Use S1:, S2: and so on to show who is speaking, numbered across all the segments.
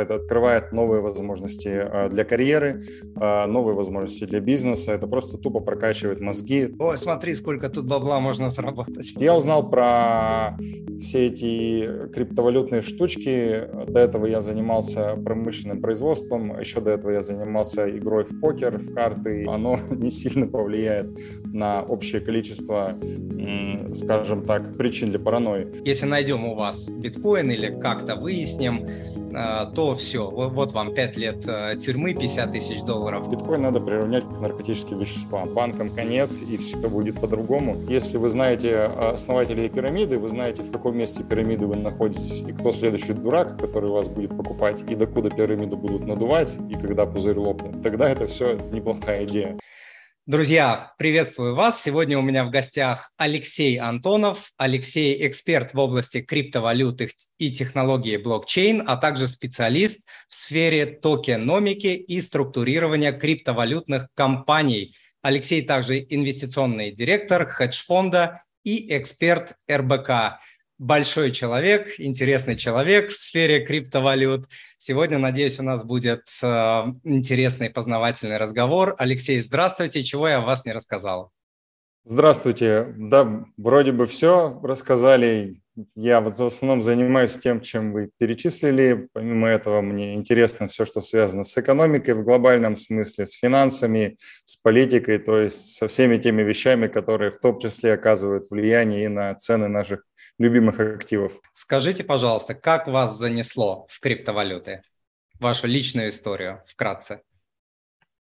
S1: это открывает новые возможности э, для карьеры, э, новые возможности для бизнеса, это просто тупо прокачивает мозги.
S2: Ой, смотри, сколько тут бабла можно заработать.
S1: Я узнал про все эти криптовалютные штучки. До этого я занимался промышленным производством, еще до этого я занимался игрой в покер, в карты. Оно не сильно повлияет на общее количество, скажем так, причин для паранойи.
S2: Если найдем у вас биткоин или как-то выясним, э, все, вот вам 5 лет э, тюрьмы, 50 тысяч долларов.
S1: Биткоин надо приравнять к наркотическим веществам. Банкам конец, и все будет по-другому. Если вы знаете э, основателей пирамиды, вы знаете, в каком месте пирамиды вы находитесь, и кто следующий дурак, который вас будет покупать, и докуда пирамиду будут надувать, и когда пузырь лопнет, тогда это все неплохая идея.
S2: Друзья, приветствую вас. Сегодня у меня в гостях Алексей Антонов. Алексей – эксперт в области криптовалют и технологии блокчейн, а также специалист в сфере токеномики и структурирования криптовалютных компаний. Алексей также инвестиционный директор хедж-фонда и эксперт РБК большой человек, интересный человек в сфере криптовалют. Сегодня, надеюсь, у нас будет э, интересный познавательный разговор. Алексей, здравствуйте. Чего я вас не рассказал?
S1: Здравствуйте. Да, вроде бы все рассказали. Я вот в основном занимаюсь тем, чем вы перечислили. Помимо этого, мне интересно все, что связано с экономикой в глобальном смысле, с финансами, с политикой, то есть со всеми теми вещами, которые в том числе оказывают влияние и на цены наших любимых активов.
S2: Скажите, пожалуйста, как вас занесло в криптовалюты? Вашу личную историю вкратце.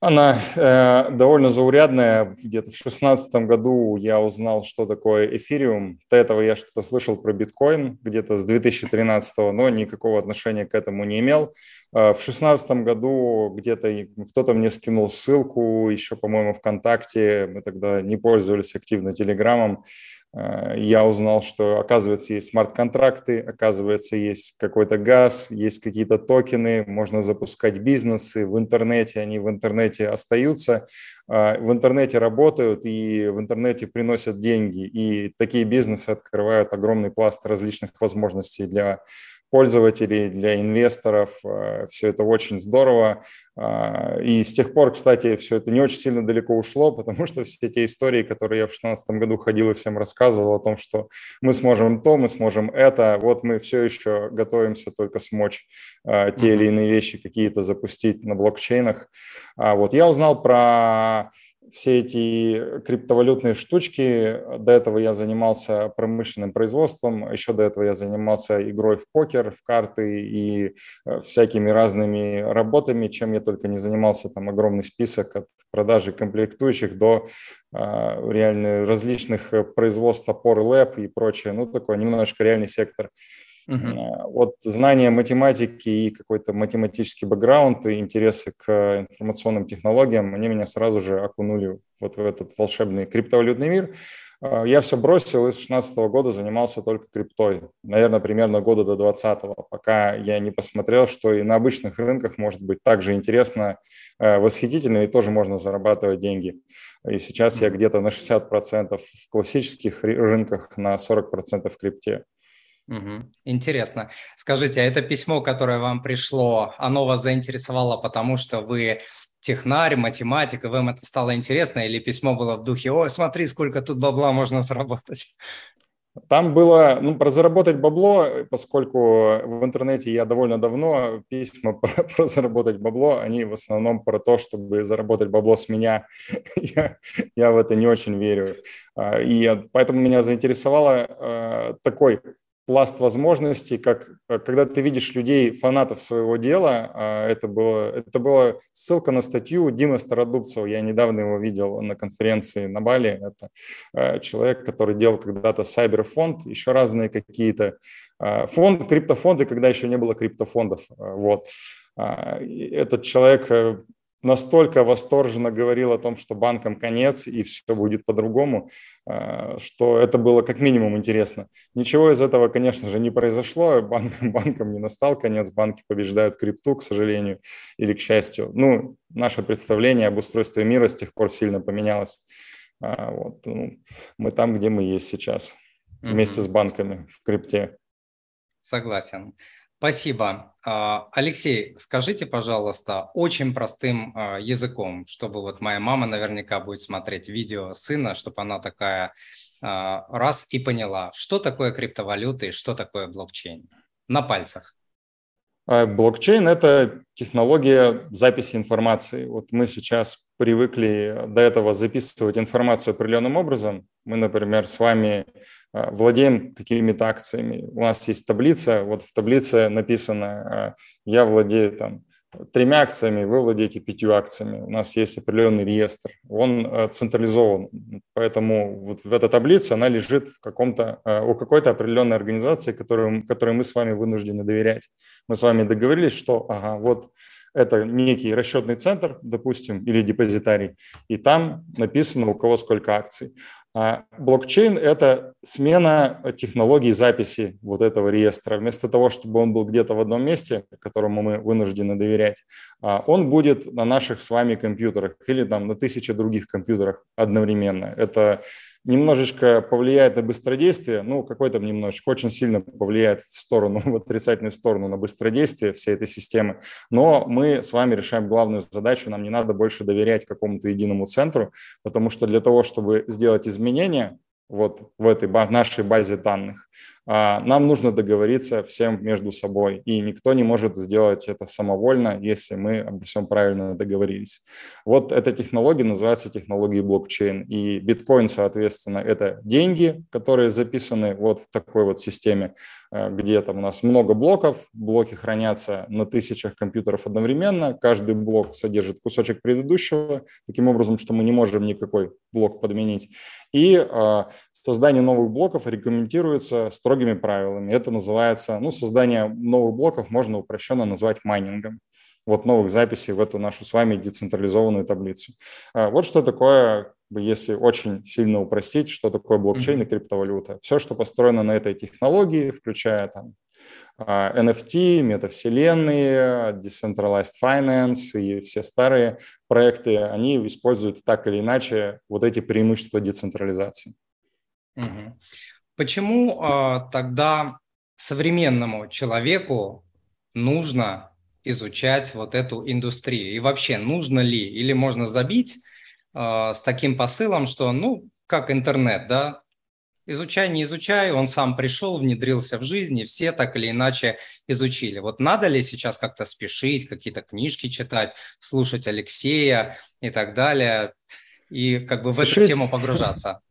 S1: Она э, довольно заурядная. Где-то в шестнадцатом году я узнал, что такое эфириум. До этого я что-то слышал про биткоин где-то с 2013, но никакого отношения к этому не имел. Э, в шестнадцатом году где-то кто-то мне скинул ссылку, еще, по-моему, ВКонтакте. Мы тогда не пользовались активно Телеграмом. Э, я узнал, что, оказывается, есть смарт-контракты, оказывается, есть какой-то газ, есть какие-то токены, можно запускать бизнесы в интернете, они в интернете остаются, э, в интернете работают и в интернете приносят деньги. И такие бизнесы открывают огромный пласт различных возможностей для пользователей, для инвесторов. Э, все это очень здорово. Э, и с тех пор, кстати, все это не очень сильно далеко ушло, потому что все те истории, которые я в 2016 году ходил и всем рассказывал о том, что мы сможем то, мы сможем это, вот мы все еще готовимся только смочь э, те или иные вещи какие-то запустить на блокчейнах. А вот я узнал про все эти криптовалютные штучки. До этого я занимался промышленным производством, еще до этого я занимался игрой в покер, в карты и э, всякими разными работами, чем я только не занимался. Там огромный список от продажи комплектующих до э, реально различных производств опор лэп и прочее. Ну, такой немножечко реальный сектор. Uh-huh. Вот знание математики и какой-то математический бэкграунд и интересы к информационным технологиям, они меня сразу же окунули вот в этот волшебный криптовалютный мир. А, я все бросил и с 2016 года занимался только криптой. Наверное, примерно года до 2020, пока я не посмотрел, что и на обычных рынках может быть также интересно, э, восхитительно и тоже можно зарабатывать деньги. И сейчас я где-то на 60% в классических рынках, на 40% в крипте.
S2: Угу. Интересно. Скажите, а это письмо, которое вам пришло, оно вас заинтересовало, потому что вы технарь, математик, и вам это стало интересно, или письмо было в духе, ой, смотри, сколько тут бабла можно заработать?
S1: Там было, ну, про заработать бабло, поскольку в интернете я довольно давно, письма про, про заработать бабло, они в основном про то, чтобы заработать бабло с меня. я, я в это не очень верю. А, и поэтому меня заинтересовало э, такой пласт возможностей, как э, когда ты видишь людей, фанатов своего дела, а, это было, это была ссылка на статью Димы Стародубцева, я недавно его видел на конференции на Бали, это э, человек, который делал когда-то Сайберфонд, еще разные какие-то а, фонд, криптофонды, когда еще не было криптофондов, э, вот. А, этот человек настолько восторженно говорил о том, что банкам конец и все будет по-другому, э, что это было как минимум интересно. Ничего из этого, конечно же, не произошло. Банкам, банкам не настал конец, банки побеждают крипту, к сожалению, или к счастью. Ну, наше представление об устройстве мира с тех пор сильно поменялось. А, вот, ну, мы там, где мы есть сейчас, вместе mm-hmm. с банками в крипте.
S2: Согласен. Спасибо. А, Алексей, скажите, пожалуйста, очень простым а, языком, чтобы вот моя мама наверняка будет смотреть видео сына, чтобы она такая а, раз и поняла, что такое криптовалюта и что такое блокчейн на пальцах.
S1: Блокчейн – это технология записи информации. Вот мы сейчас привыкли до этого записывать информацию определенным образом. Мы, например, с вами владеем какими-то акциями. У нас есть таблица, вот в таблице написано, а, я владею там тремя акциями, вы владеете пятью акциями. У нас есть определенный реестр, он а, централизован, поэтому вот в эта таблица, она лежит в каком-то, у какой-то определенной организации, которой, которой мы с вами вынуждены доверять. Мы с вами договорились, что ага, вот это некий расчетный центр, допустим, или депозитарий, и там написано, у кого сколько акций. А блокчейн – это смена технологии записи вот этого реестра. Вместо того, чтобы он был где-то в одном месте, которому мы вынуждены доверять, а он будет на наших с вами компьютерах или там на тысяче других компьютерах одновременно. Это немножечко повлияет на быстродействие, ну, какой-то немножечко, очень сильно повлияет в сторону, в отрицательную сторону на быстродействие всей этой системы. Но мы с вами решаем главную задачу, нам не надо больше доверять какому-то единому центру, потому что для того, чтобы сделать изменения, вот в этой нашей базе данных. А, нам нужно договориться всем между собой, и никто не может сделать это самовольно, если мы обо всем правильно договорились. Вот эта технология называется технологией блокчейн, и биткоин, соответственно, это деньги, которые записаны вот в такой вот системе, э, где там у нас много блоков, блоки хранятся на тысячах компьютеров одновременно, каждый блок содержит кусочек предыдущего, таким образом, что мы не можем никакой блок подменить. И а, создание новых блоков рекомендуется строго строгими правилами. Это называется, ну, создание новых блоков можно упрощенно назвать майнингом. Вот новых записей в эту нашу с вами децентрализованную таблицу. А, вот что такое, если очень сильно упростить, что такое блокчейн и криптовалюта. Все, что построено на этой технологии, включая там NFT, а, метавселенные, Decentralized Finance и все старые проекты, они используют так или иначе вот эти преимущества децентрализации.
S2: Угу. Почему э, тогда современному человеку нужно изучать вот эту индустрию? И вообще, нужно ли или можно забить э, с таким посылом, что, ну, как интернет, да, изучай, не изучай, он сам пришел, внедрился в жизнь, и все так или иначе изучили. Вот надо ли сейчас как-то спешить, какие-то книжки читать, слушать Алексея и так далее, и как бы в эту тему погружаться?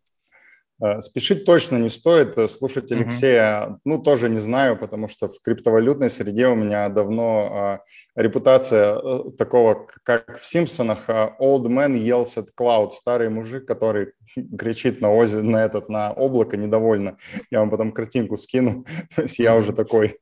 S1: Э, спешить точно не стоит. Э, слушать Алексея, uh-huh. ну, тоже не знаю, потому что в криптовалютной среде у меня давно э, репутация э, такого, как в «Симпсонах», э, «Old man yells at cloud», старый мужик, который кричит на озеро, на этот, на облако недовольно. Я вам потом картинку скину. То есть я уже такой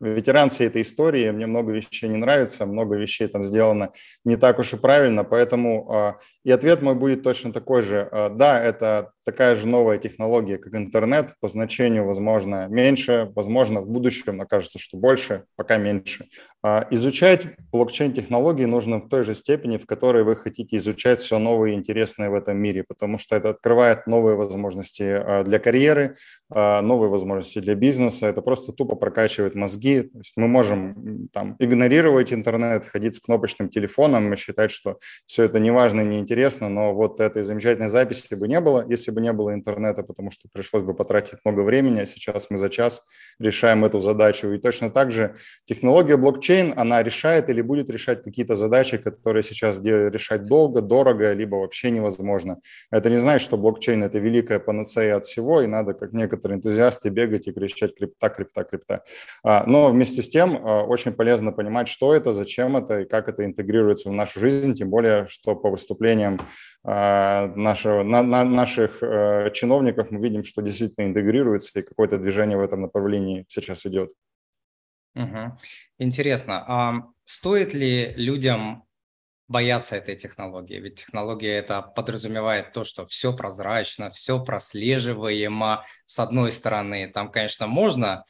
S1: ветеран всей этой истории, мне много вещей не нравится, много вещей там сделано не так уж и правильно, поэтому и ответ мой будет точно такой же. Да, это такая же новая технология, как интернет, по значению, возможно, меньше, возможно, в будущем окажется, что больше, пока меньше. А, изучать блокчейн-технологии нужно в той же степени, в которой вы хотите изучать все новое и интересное в этом мире, потому что это открывает новые возможности а, для карьеры, а, новые возможности для бизнеса, это просто тупо прокачивает мозги. То есть мы можем там игнорировать интернет, ходить с кнопочным телефоном и считать, что все это неважно и неинтересно, но вот этой замечательной записи бы не было, если бы не было интернета, потому что пришлось бы потратить много времени, а сейчас мы за час решаем эту задачу. И точно так же технология блокчейн, она решает или будет решать какие-то задачи, которые сейчас решать долго, дорого, либо вообще невозможно. Это не значит, что блокчейн – это великая панацея от всего, и надо, как некоторые энтузиасты, бегать и кричать крипта, крипта, крипта. А, но вместе с тем а, очень полезно понимать, что это, зачем это и как это интегрируется в нашу жизнь, тем более, что по выступлениям нашего, на, на, наших э, чиновников мы видим, что действительно интегрируется и какое-то движение в этом направлении сейчас идет.
S2: Угу. Интересно, а стоит ли людям бояться этой технологии? Ведь технология это подразумевает то, что все прозрачно, все прослеживаемо. С одной стороны, там, конечно, можно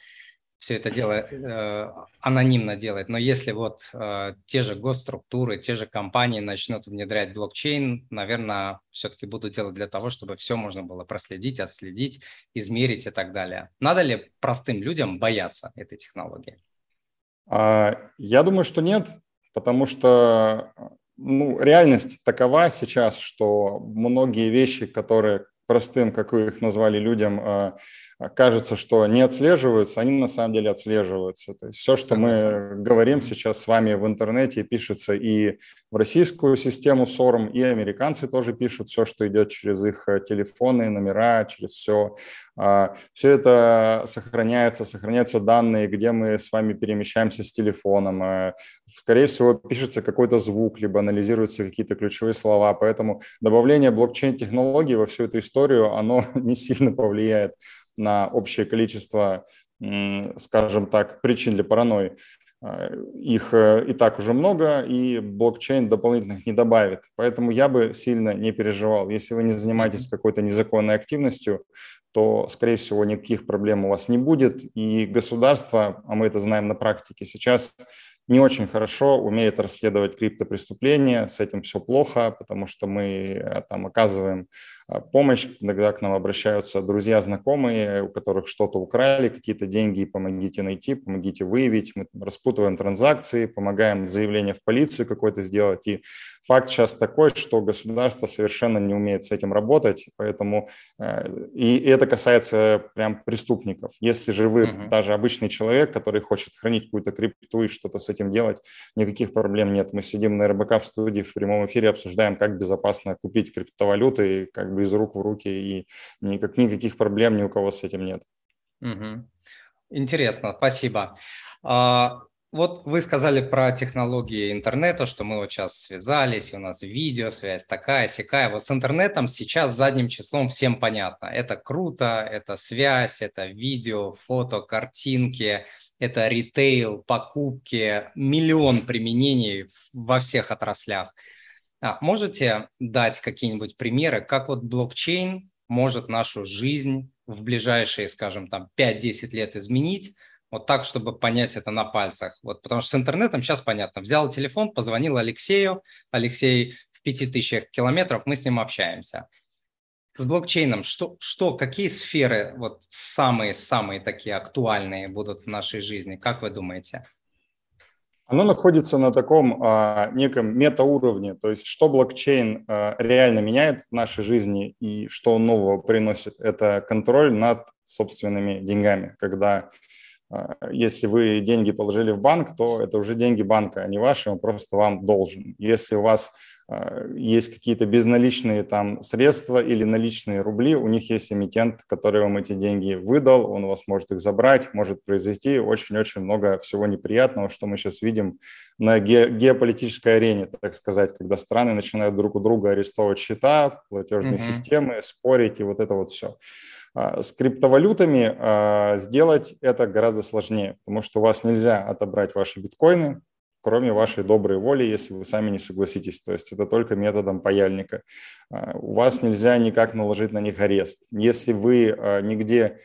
S2: все это дело э, анонимно делать. Но если вот э, те же госструктуры, те же компании начнут внедрять блокчейн, наверное, все-таки будут делать для того, чтобы все можно было проследить, отследить, измерить и так далее. Надо ли простым людям бояться этой технологии?
S1: Я думаю, что нет, потому что ну, реальность такова сейчас, что многие вещи, которые простым, как вы их назвали, людям а, а, кажется, что не отслеживаются, они на самом деле отслеживаются. То есть все, что мы говорим сейчас с вами в интернете, пишется и в российскую систему СОРМ, и американцы тоже пишут все, что идет через их э, телефоны, номера, через все. А, все это сохраняется, сохраняются данные, где мы с вами перемещаемся с телефоном. Э, скорее всего, пишется какой-то звук, либо анализируются какие-то ключевые слова. Поэтому добавление блокчейн-технологий во всю эту историю, оно не сильно повлияет на общее количество, скажем так, причин для паранойи. Их э, и так уже много, и блокчейн дополнительных не добавит. Поэтому я бы сильно не переживал. Если вы не занимаетесь какой-то незаконной активностью, то, скорее всего, никаких проблем у вас не будет. И государство, а мы это знаем на практике, сейчас не очень хорошо умеет расследовать криптопреступления, с этим все плохо, потому что мы э, там оказываем помощь, иногда к нам обращаются друзья, знакомые, у которых что-то украли, какие-то деньги, помогите найти, помогите выявить, мы распутываем транзакции, помогаем заявление в полицию какое-то сделать, и факт сейчас такой, что государство совершенно не умеет с этим работать, поэтому э, и это касается прям преступников. Если же вы uh-huh. даже обычный человек, который хочет хранить какую-то крипту и что-то с этим делать, никаких проблем нет. Мы сидим на РБК в студии в прямом эфире, обсуждаем, как безопасно купить криптовалюты, как бы из рук в руки, и никак, никаких проблем ни у кого с этим нет.
S2: Угу. Интересно, спасибо. А, вот вы сказали про технологии интернета, что мы вот сейчас связались, у нас видеосвязь такая, сякая. Вот с интернетом сейчас задним числом всем понятно. Это круто, это связь, это видео, фото, картинки, это ритейл, покупки, миллион применений во всех отраслях. А, можете дать какие-нибудь примеры, как вот блокчейн может нашу жизнь в ближайшие, скажем, там 5-10 лет изменить, вот так, чтобы понять это на пальцах. Вот, потому что с интернетом сейчас понятно. Взял телефон, позвонил Алексею. Алексей в пяти тысячах километров, мы с ним общаемся. С блокчейном что, что какие сферы вот самые-самые такие актуальные будут в нашей жизни? Как вы думаете?
S1: Оно находится на таком а, неком метауровне, то есть что блокчейн а, реально меняет в нашей жизни и что он нового приносит, это контроль над собственными деньгами, когда а, если вы деньги положили в банк, то это уже деньги банка, а не ваши, он просто вам должен. Если у вас есть какие-то безналичные там средства или наличные рубли, у них есть эмитент, который вам эти деньги выдал, он у вас может их забрать, может произойти очень-очень много всего неприятного, что мы сейчас видим на ге- геополитической арене, так сказать, когда страны начинают друг у друга арестовывать счета, платежные mm-hmm. системы, спорить и вот это вот все. А, с криптовалютами а, сделать это гораздо сложнее, потому что у вас нельзя отобрать ваши биткоины, кроме вашей доброй воли, если вы сами не согласитесь. То есть это только методом паяльника. А, у вас нельзя никак наложить на них арест. Если вы нигде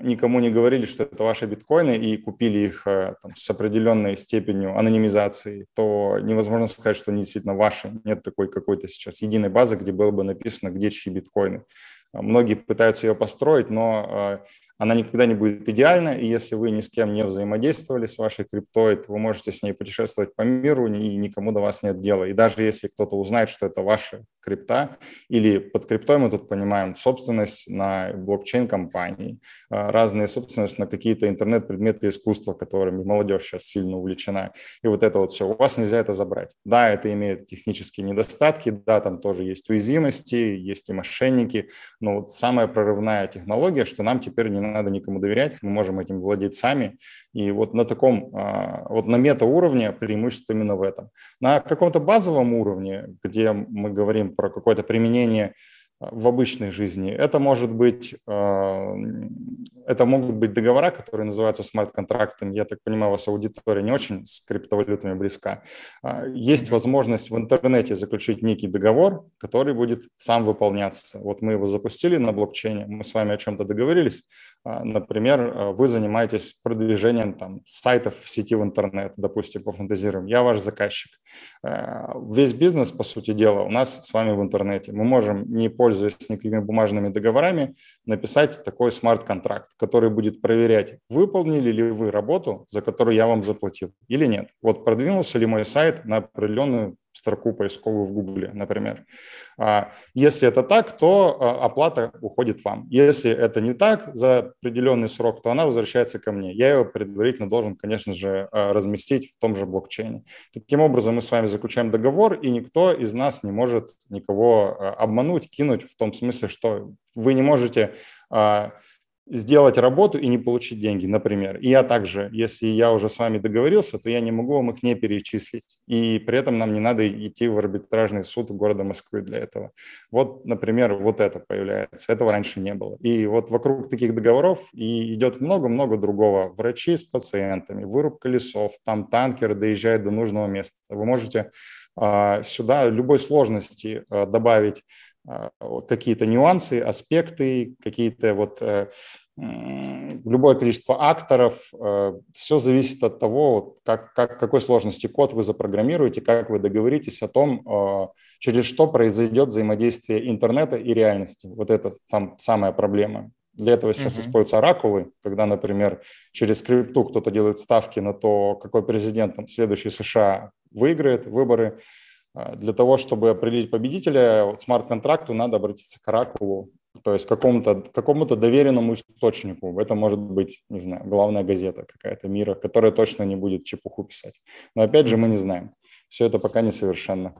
S1: никому не говорили, что это ваши биткоины и купили их там, с определенной степенью анонимизации, то невозможно сказать, что они действительно ваши. Нет такой какой-то сейчас единой базы, где было бы написано, где чьи биткоины. Многие пытаются ее построить, но а, она никогда не будет идеальна, и если вы ни с кем не взаимодействовали с вашей криптой, то вы можете с ней путешествовать по миру, и никому до вас нет дела. И даже если кто-то узнает, что это ваша крипта, или под криптой мы тут понимаем собственность на блокчейн-компании, а, разные собственность на какие-то интернет-предметы искусства, которыми молодежь сейчас сильно увлечена, и вот это вот все, у вас нельзя это забрать. Да, это имеет технические недостатки, да, там тоже есть уязвимости, есть и мошенники, но вот самая прорывная технология, что нам теперь не надо никому доверять, мы можем этим владеть сами. И вот на таком, а, вот на мета-уровне преимущество именно в этом. На каком-то базовом уровне, где мы говорим про какое-то применение в обычной жизни. Это может быть, э, это могут быть договора, которые называются смарт-контрактами. Я так понимаю, у вас аудитория не очень с криптовалютами близка. А, есть возможность в интернете заключить некий договор, который будет сам выполняться. Вот мы его запустили на блокчейне, мы с вами о чем-то договорились. А, например, вы занимаетесь продвижением там, сайтов в сети в интернет, допустим, пофантазируем. Я ваш заказчик. Весь бизнес, по сути дела, у нас с вами в интернете. Мы можем не по пользуясь никакими бумажными договорами, написать такой смарт-контракт, который будет проверять, выполнили ли вы работу, за которую я вам заплатил или нет. Вот продвинулся ли мой сайт на определенную строку поисковую в Гугле, например. А, если это так, то а, оплата уходит вам. Если это не так за определенный срок, то она возвращается ко мне. Я ее предварительно должен, конечно же, а, разместить в том же блокчейне. Таким образом, мы с вами заключаем договор, и никто из нас не может никого обмануть, кинуть в том смысле, что вы не можете сделать работу и не получить деньги, например. И я также, если я уже с вами договорился, то я не могу вам их не перечислить. И при этом нам не надо идти в арбитражный суд города Москвы для этого. Вот, например, вот это появляется. Этого раньше не было. И вот вокруг таких договоров и идет много-много другого. Врачи с пациентами, вырубка лесов, там танкер доезжает до нужного места. Вы можете а, сюда любой сложности а, добавить какие-то нюансы, аспекты, какие-то вот э, любое количество акторов. Э, Все зависит от того, как, как, какой сложности код вы запрограммируете, как вы договоритесь о том, э, через что произойдет взаимодействие интернета и реальности. Вот это там самая проблема. Для этого сейчас uh-huh. используются оракулы, когда, например, через скрипту кто-то делает ставки на то, какой президент там, следующий США выиграет выборы, а, для того, чтобы определить победителя, смарт-контракту надо обратиться к оракулу, то есть какому-то какому доверенному источнику. Это может быть, не знаю, главная газета какая-то мира, которая точно не будет чепуху писать. Но опять же, мы не знаем. Все это пока несовершенно.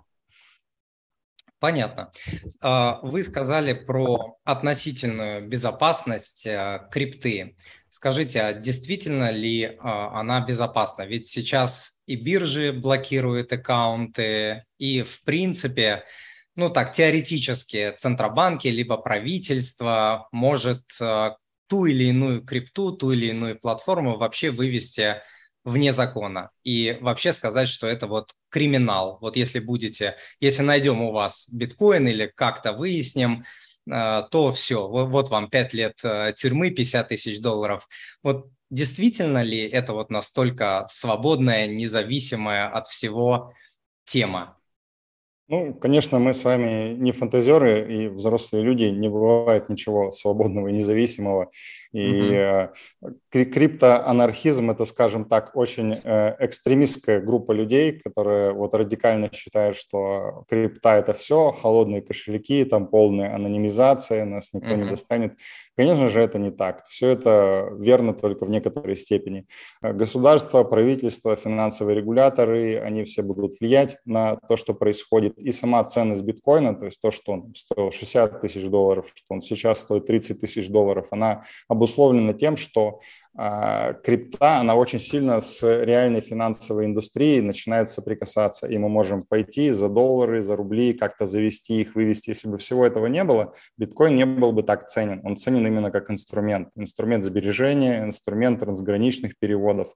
S2: Понятно. А, вы сказали про относительную безопасность э, крипты. Скажите, а действительно ли а, она безопасна? Ведь сейчас и биржи блокируют аккаунты, и в принципе, ну так, теоретически Центробанки либо правительство может э, ту или иную крипту, ту или иную платформу вообще вывести вне закона и вообще сказать, что это вот криминал. Вот если будете, если найдем у вас биткоин или как-то выясним, э, то все, вот вам 5 лет э, тюрьмы, 50 тысяч долларов. Вот действительно ли это вот настолько свободная, независимая от всего тема?
S1: Ну, конечно, мы с вами не фантазеры и взрослые люди, не бывает ничего свободного и независимого. И угу. криптоанархизм – это, скажем так, очень э, экстремистская группа людей, которые вот радикально считают, что крипта – это все, холодные кошельки, там полная анонимизация, нас никто не достанет. Конечно же, это не так. Все это верно только в некоторой степени. Э, государство, правительство, финансовые регуляторы, они все будут влиять на то, что происходит и сама ценность биткоина, то есть то, что он стоил 60 тысяч долларов, что он сейчас стоит 30 тысяч долларов, она обусловлена тем, что э, крипта, она очень сильно с реальной финансовой индустрией начинает соприкасаться, и мы можем пойти за доллары, за рубли, как-то завести их, вывести. Если бы всего этого не было, биткоин не был бы так ценен. Он ценен именно как инструмент, инструмент сбережения, инструмент трансграничных переводов.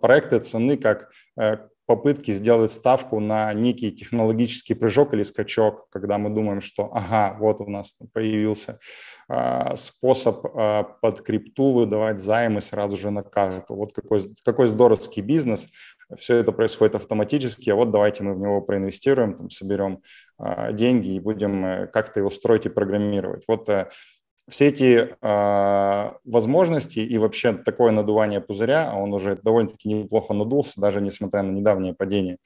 S1: Проекты цены как э, попытки сделать ставку на некий технологический прыжок или скачок, когда мы думаем, что ага, вот у нас появился э, способ э, под крипту выдавать займы сразу же на карту. Вот какой, какой здоровский бизнес. Все это происходит автоматически, а вот давайте мы в него проинвестируем, там, соберем э, деньги и будем э, как-то его строить и программировать. Вот э, все эти э, возможности и вообще такое надувание пузыря, а он уже довольно-таки неплохо надулся, даже несмотря на недавнее падение, э,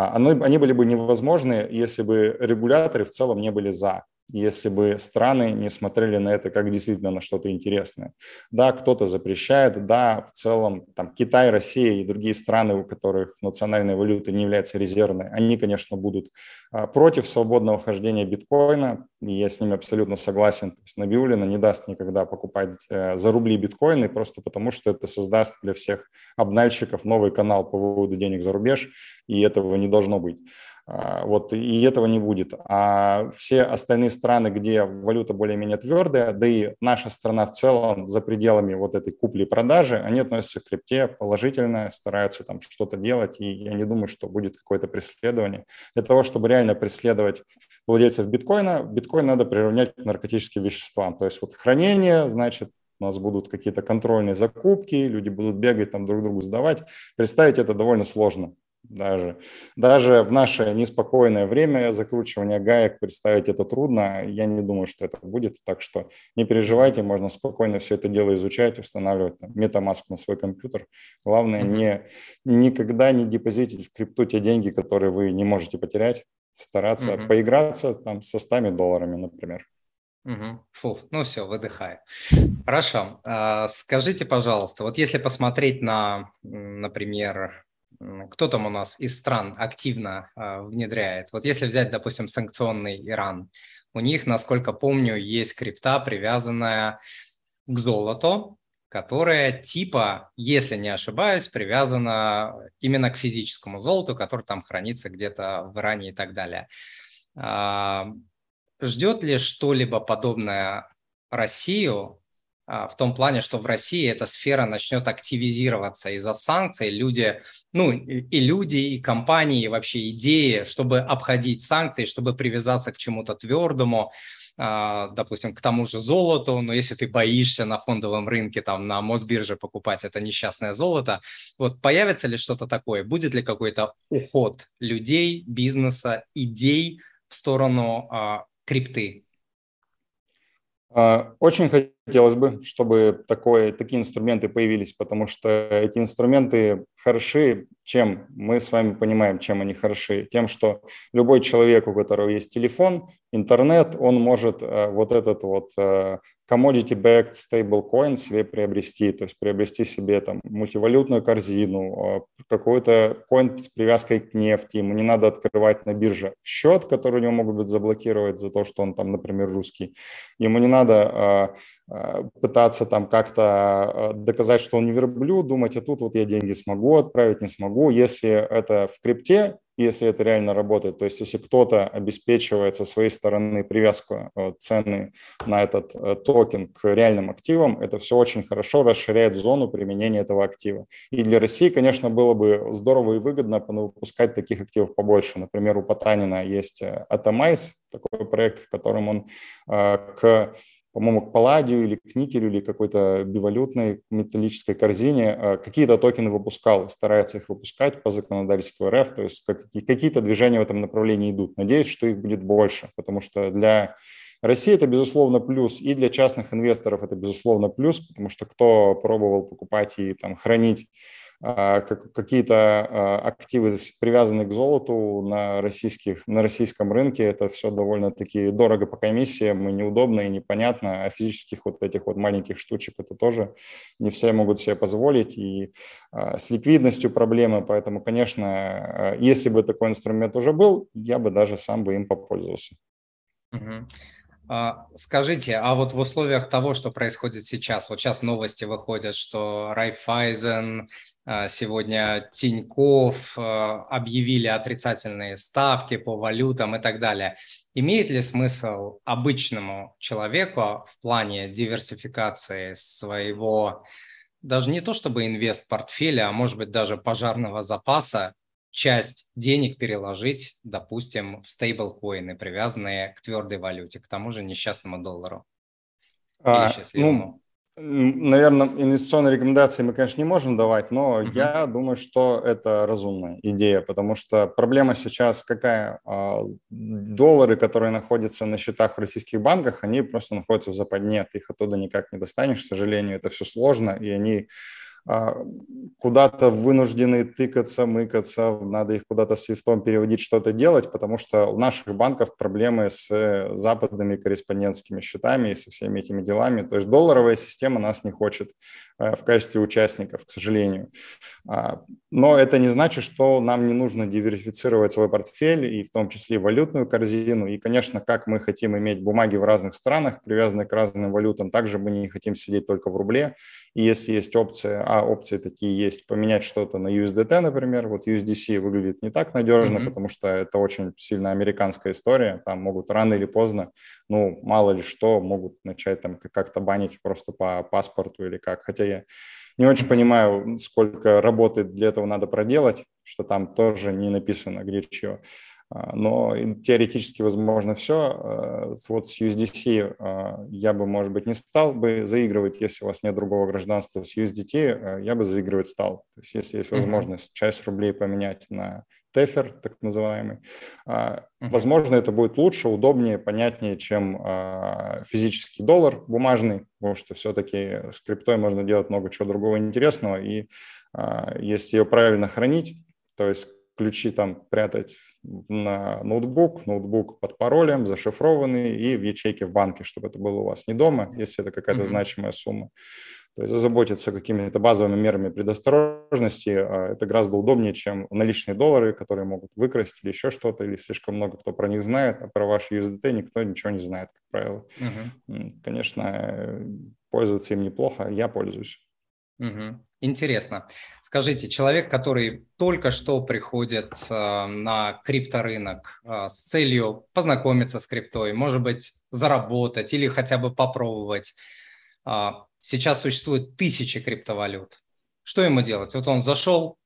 S1: оно, они были бы невозможны, если бы регуляторы в целом не были за если бы страны не смотрели на это как действительно на что-то интересное. Да, кто-то запрещает, да, в целом там Китай, Россия и другие страны, у которых национальная валюта не является резервной, они, конечно, будут а, против свободного хождения биткоина, я с ними абсолютно согласен. То есть Набиулина не даст никогда покупать э, за рубли биткоины, просто потому что это создаст для всех обнальщиков новый канал по выводу денег за рубеж, и этого не должно быть. А, вот, и этого не будет. А все остальные страны, где валюта более-менее твердая, да и наша страна в целом за пределами вот этой купли-продажи, они относятся к крипте положительно, стараются там что-то делать, и я не думаю, что будет какое-то преследование. Для того, чтобы реально преследовать владельцев биткоина, биткоин надо приравнять к наркотическим веществам. То есть вот хранение, значит, у нас будут какие-то контрольные закупки, люди будут бегать там друг другу сдавать. Представить это довольно сложно. Даже, даже в наше неспокойное время закручивания гаек представить это трудно. Я не думаю, что это будет. Так что не переживайте, можно спокойно все это дело изучать, устанавливать там, MetaMask на свой компьютер. Главное, не, никогда не депозитить в крипту те деньги, которые вы не можете потерять. Стараться mm-hmm. поиграться там со 100 долларами, например.
S2: Угу. Фу, ну все, выдыхаю. Хорошо. А, скажите, пожалуйста, вот если посмотреть на, например, кто там у нас из стран активно а, внедряет? Вот если взять, допустим, санкционный Иран, у них, насколько помню, есть крипта, привязанная к золоту, которая типа, если не ошибаюсь, привязана именно к физическому золоту, который там хранится где-то в Иране и так далее. А, ждет ли что-либо подобное Россию в том плане, что в России эта сфера начнет активизироваться из-за санкций. Люди, ну и люди, и компании, и вообще идеи, чтобы обходить санкции, чтобы привязаться к чему-то твердому, а, допустим, к тому же золоту, но если ты боишься на фондовом рынке, там, на Мосбирже покупать это несчастное золото, вот появится ли что-то такое? Будет ли какой-то уход людей, бизнеса, идей в сторону а, крипты?
S1: А, очень хотелось бы, чтобы такое, такие инструменты появились, потому что эти инструменты хороши, чем мы с вами понимаем, чем они хороши. Тем, что любой человек, у которого есть телефон, интернет, он может а, вот этот вот а, commodity-backed stablecoin себе приобрести, то есть приобрести себе там мультивалютную корзину, а, какой-то коин с привязкой к нефти, ему не надо открывать на бирже счет, который у него могут быть заблокировать за то, что он там, например, русский. Ему не надо пытаться там как-то доказать, что он не верблюд, думать, а тут вот я деньги смогу отправить, не смогу. Если это в крипте, если это реально работает. То есть если кто-то обеспечивает со своей стороны привязку э, цены на этот э, токен к реальным активам, это все очень хорошо расширяет зону применения этого актива. И для России, конечно, было бы здорово и выгодно выпускать таких активов побольше. Например, у Потанина есть Atomize, э, такой проект, в котором он к по-моему, к палладию или к никелю или какой-то бивалютной металлической корзине а, какие-то токены выпускал, старается их выпускать по законодательству РФ, то есть какие-то движения в этом направлении идут. Надеюсь, что их будет больше, потому что для России это, безусловно, плюс, и для частных инвесторов это, безусловно, плюс, потому что кто пробовал покупать и там, хранить а, какие-то а, активы, привязанные к золоту на, российских, на российском рынке. Это все довольно-таки дорого по комиссиям и неудобно, и непонятно. А физических вот этих вот маленьких штучек это тоже не все могут себе позволить. И а, с ликвидностью проблемы. Поэтому, конечно, если бы такой инструмент уже был, я бы даже сам бы им попользовался.
S2: Скажите, а вот в условиях того, что происходит сейчас, вот сейчас новости выходят, что Райфайзен а, сегодня Тиньков а, объявили отрицательные ставки по валютам и так далее. Имеет ли смысл обычному человеку в плане диверсификации своего, даже не то чтобы инвест-портфеля, а может быть даже пожарного запаса, часть денег переложить, допустим, в стейблкоины, привязанные к твердой валюте, к тому же несчастному доллару?
S1: А, ну, Наверное, инвестиционные рекомендации мы, конечно, не можем давать, но uh-huh. я думаю, что это разумная идея, потому что проблема сейчас какая? А, доллары, которые находятся на счетах в российских банках, они просто находятся в западне, ты их оттуда никак не достанешь, к сожалению, это все сложно, и они куда-то вынуждены тыкаться, мыкаться, надо их куда-то свифтом переводить, что-то делать, потому что у наших банков проблемы с западными корреспондентскими счетами и со всеми этими делами. То есть долларовая система нас не хочет э, в качестве участников, к сожалению. А, но это не значит, что нам не нужно диверсифицировать свой портфель, и в том числе валютную корзину. И, конечно, как мы хотим иметь бумаги в разных странах, привязанные к разным валютам, также мы не хотим сидеть только в рубле. И если есть опция а опции такие есть, поменять что-то на USDT, например, вот USDC выглядит не так надежно, mm-hmm. потому что это очень сильно американская история, там могут рано или поздно, ну, мало ли что, могут начать там как-то банить просто по паспорту или как, хотя я Не очень понимаю, сколько работы для этого надо проделать, что там тоже не написано, где чего. А, но теоретически возможно все. А, вот с USDC а, я бы, может быть, не стал бы заигрывать, если у вас нет другого гражданства. С USDT я бы заигрывать стал. То есть если есть возможность часть рублей поменять на тефер, так называемый, возможно, это будет лучше, удобнее, понятнее, чем физический доллар бумажный, потому что все-таки с криптой можно делать много чего другого интересного, и если ее правильно хранить, то есть ключи там прятать на ноутбук, ноутбук под паролем, зашифрованный и в ячейке в банке, чтобы это было у вас не дома, если это какая-то mm-hmm. значимая сумма. То есть заботиться какими-то базовыми мерами предосторожности, а, это гораздо удобнее, чем наличные доллары, которые могут выкрасть или еще что-то, или слишком много кто про них знает, а про ваши USDT никто ничего не знает, как правило. Uh-huh. Конечно, пользоваться им неплохо, я пользуюсь.
S2: Угу. Интересно. Скажите, человек, который только что приходит э, на крипторынок э, с целью познакомиться с криптой, может быть, заработать или хотя бы попробовать, э, сейчас существует тысячи криптовалют. Что ему делать? Вот он зашел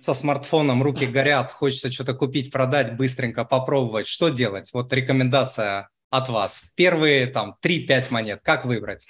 S2: со смартфоном, руки горят, хочется что-то купить, продать, быстренько попробовать. Что делать? Вот рекомендация от вас. Первые там 3-5 монет. Как выбрать?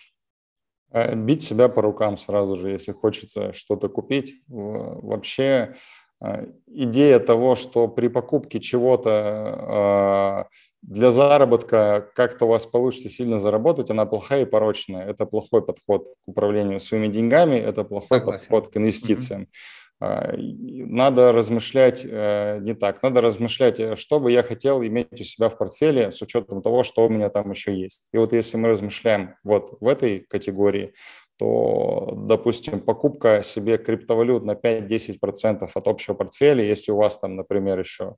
S1: Э, бить себя по рукам сразу же, если хочется что-то купить. Вообще э, идея того, что при покупке чего-то э, для заработка как-то у вас получится сильно заработать, она плохая и порочная. Это плохой подход к управлению своими деньгами, это плохой Согласен. подход к инвестициям. Mm-hmm. А, надо размышлять э, не так. Надо размышлять, э, что бы я хотел иметь у себя в портфеле с учетом того, что у меня там еще есть. И вот если мы размышляем вот в этой категории, то, допустим, покупка себе криптовалют на 5-10% от общего портфеля, если у вас там, например, еще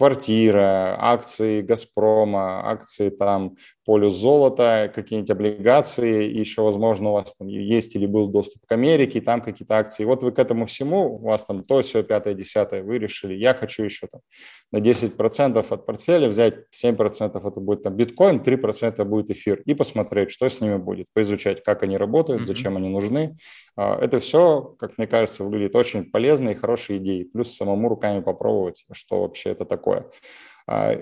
S1: квартира, акции «Газпрома», акции там полюс золота, какие-нибудь облигации, и еще, возможно, у вас там есть или был доступ к Америке, там какие-то акции. Вот вы к этому всему, у вас там то, все, пятое, десятое, вы решили, я хочу еще там на 10% от портфеля взять, 7% это будет там биткоин, 3% будет эфир, и посмотреть, что с ними будет, поизучать, как они работают, зачем они нужны. А, это все, как мне кажется, выглядит очень полезно и хорошие идеи. Плюс самому руками попробовать, что вообще это такое. А,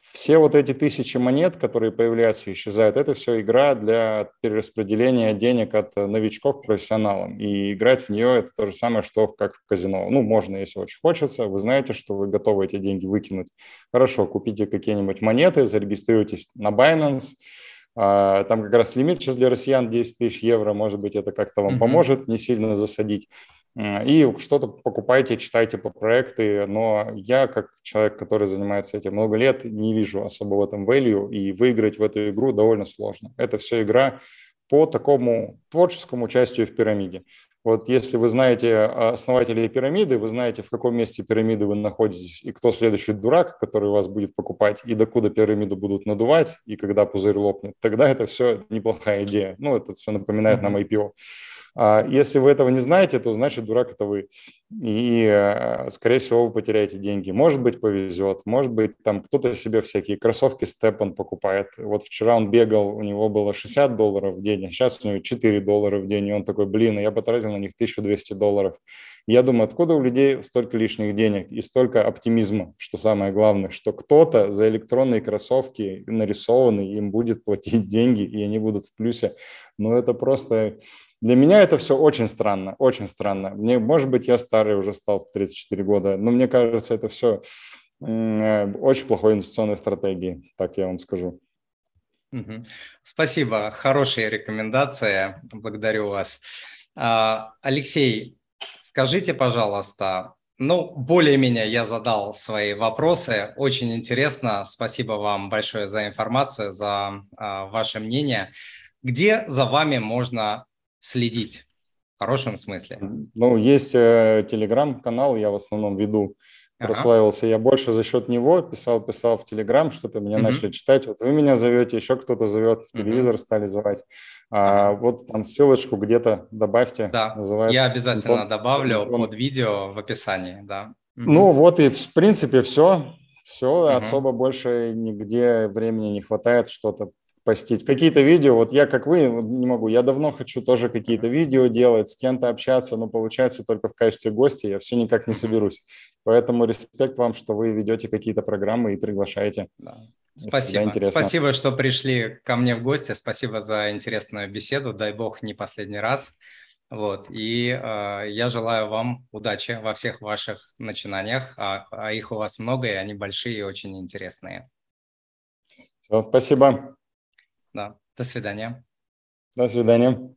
S1: все вот эти тысячи монет, которые появляются и исчезают, это все игра для перераспределения денег от новичков к профессионалам. И играть в нее это то же самое, что как в казино. Ну, можно, если очень хочется. Вы знаете, что вы готовы эти деньги выкинуть. Хорошо, купите какие-нибудь монеты, зарегистрируйтесь на Binance, там как раз лимит сейчас для россиян 10 тысяч евро, может быть, это как-то вам mm-hmm. поможет не сильно засадить. И что-то покупайте, читайте по проекты, но я, как человек, который занимается этим много лет, не вижу особо в этом value, и выиграть в эту игру довольно сложно. Это все игра по такому творческому участию в пирамиде. Вот если вы знаете основателей пирамиды, вы знаете, в каком месте пирамиды вы находитесь, и кто следующий дурак, который вас будет покупать, и докуда пирамиду будут надувать, и когда пузырь лопнет, тогда это все неплохая идея. Ну, это все напоминает нам IPO. А если вы этого не знаете, то значит дурак это вы. И, э, скорее всего, вы потеряете деньги. Может быть, повезет. Может быть, там кто-то себе всякие кроссовки степ он покупает. Вот вчера он бегал, у него было 60 долларов в день, а сейчас у него 4 доллара в день. И он такой, блин, я потратил на них 1200 долларов. Я думаю, откуда у людей столько лишних денег и столько оптимизма, что самое главное, что кто-то за электронные кроссовки нарисованный им будет платить деньги, и они будут в плюсе. Но это просто для меня это все очень странно, очень странно. Мне, может быть, я старый уже стал в 34 года, но мне кажется, это все э, очень плохой инвестиционной стратегией, так я вам скажу.
S2: Спасибо, хорошие рекомендации, благодарю вас. А, Алексей, скажите, пожалуйста, ну, более-менее я задал свои вопросы. Очень интересно. Спасибо вам большое за информацию, за а, ваше мнение. Где за вами можно следить в хорошем смысле?
S1: Ну, есть э, телеграм-канал, я в основном веду. Ага. Прославился я больше за счет него, писал, писал в Телеграм, что-то меня угу. начали читать. Вот вы меня зовете, еще кто-то зовет, в телевизор угу. стали звать. А, ага. Вот там ссылочку где-то добавьте.
S2: Да, называется. я обязательно Антон, добавлю Антон. под видео в описании, да.
S1: Ну вот и в принципе все. Все, угу. особо больше нигде времени не хватает что-то постить. Какие-то видео, вот я как вы, не могу, я давно хочу тоже какие-то видео делать, с кем-то общаться, но получается только в качестве гостя, я все никак не соберусь. Поэтому респект вам, что вы ведете какие-то программы и приглашаете. Да.
S2: Спасибо. Спасибо, что пришли ко мне в гости. Спасибо за интересную беседу. Дай бог не последний раз. Вот. И э, я желаю вам удачи во всех ваших начинаниях. А, а их у вас много, и они большие и очень интересные.
S1: Все, спасибо.
S2: Да. До свидания.
S1: До свидания.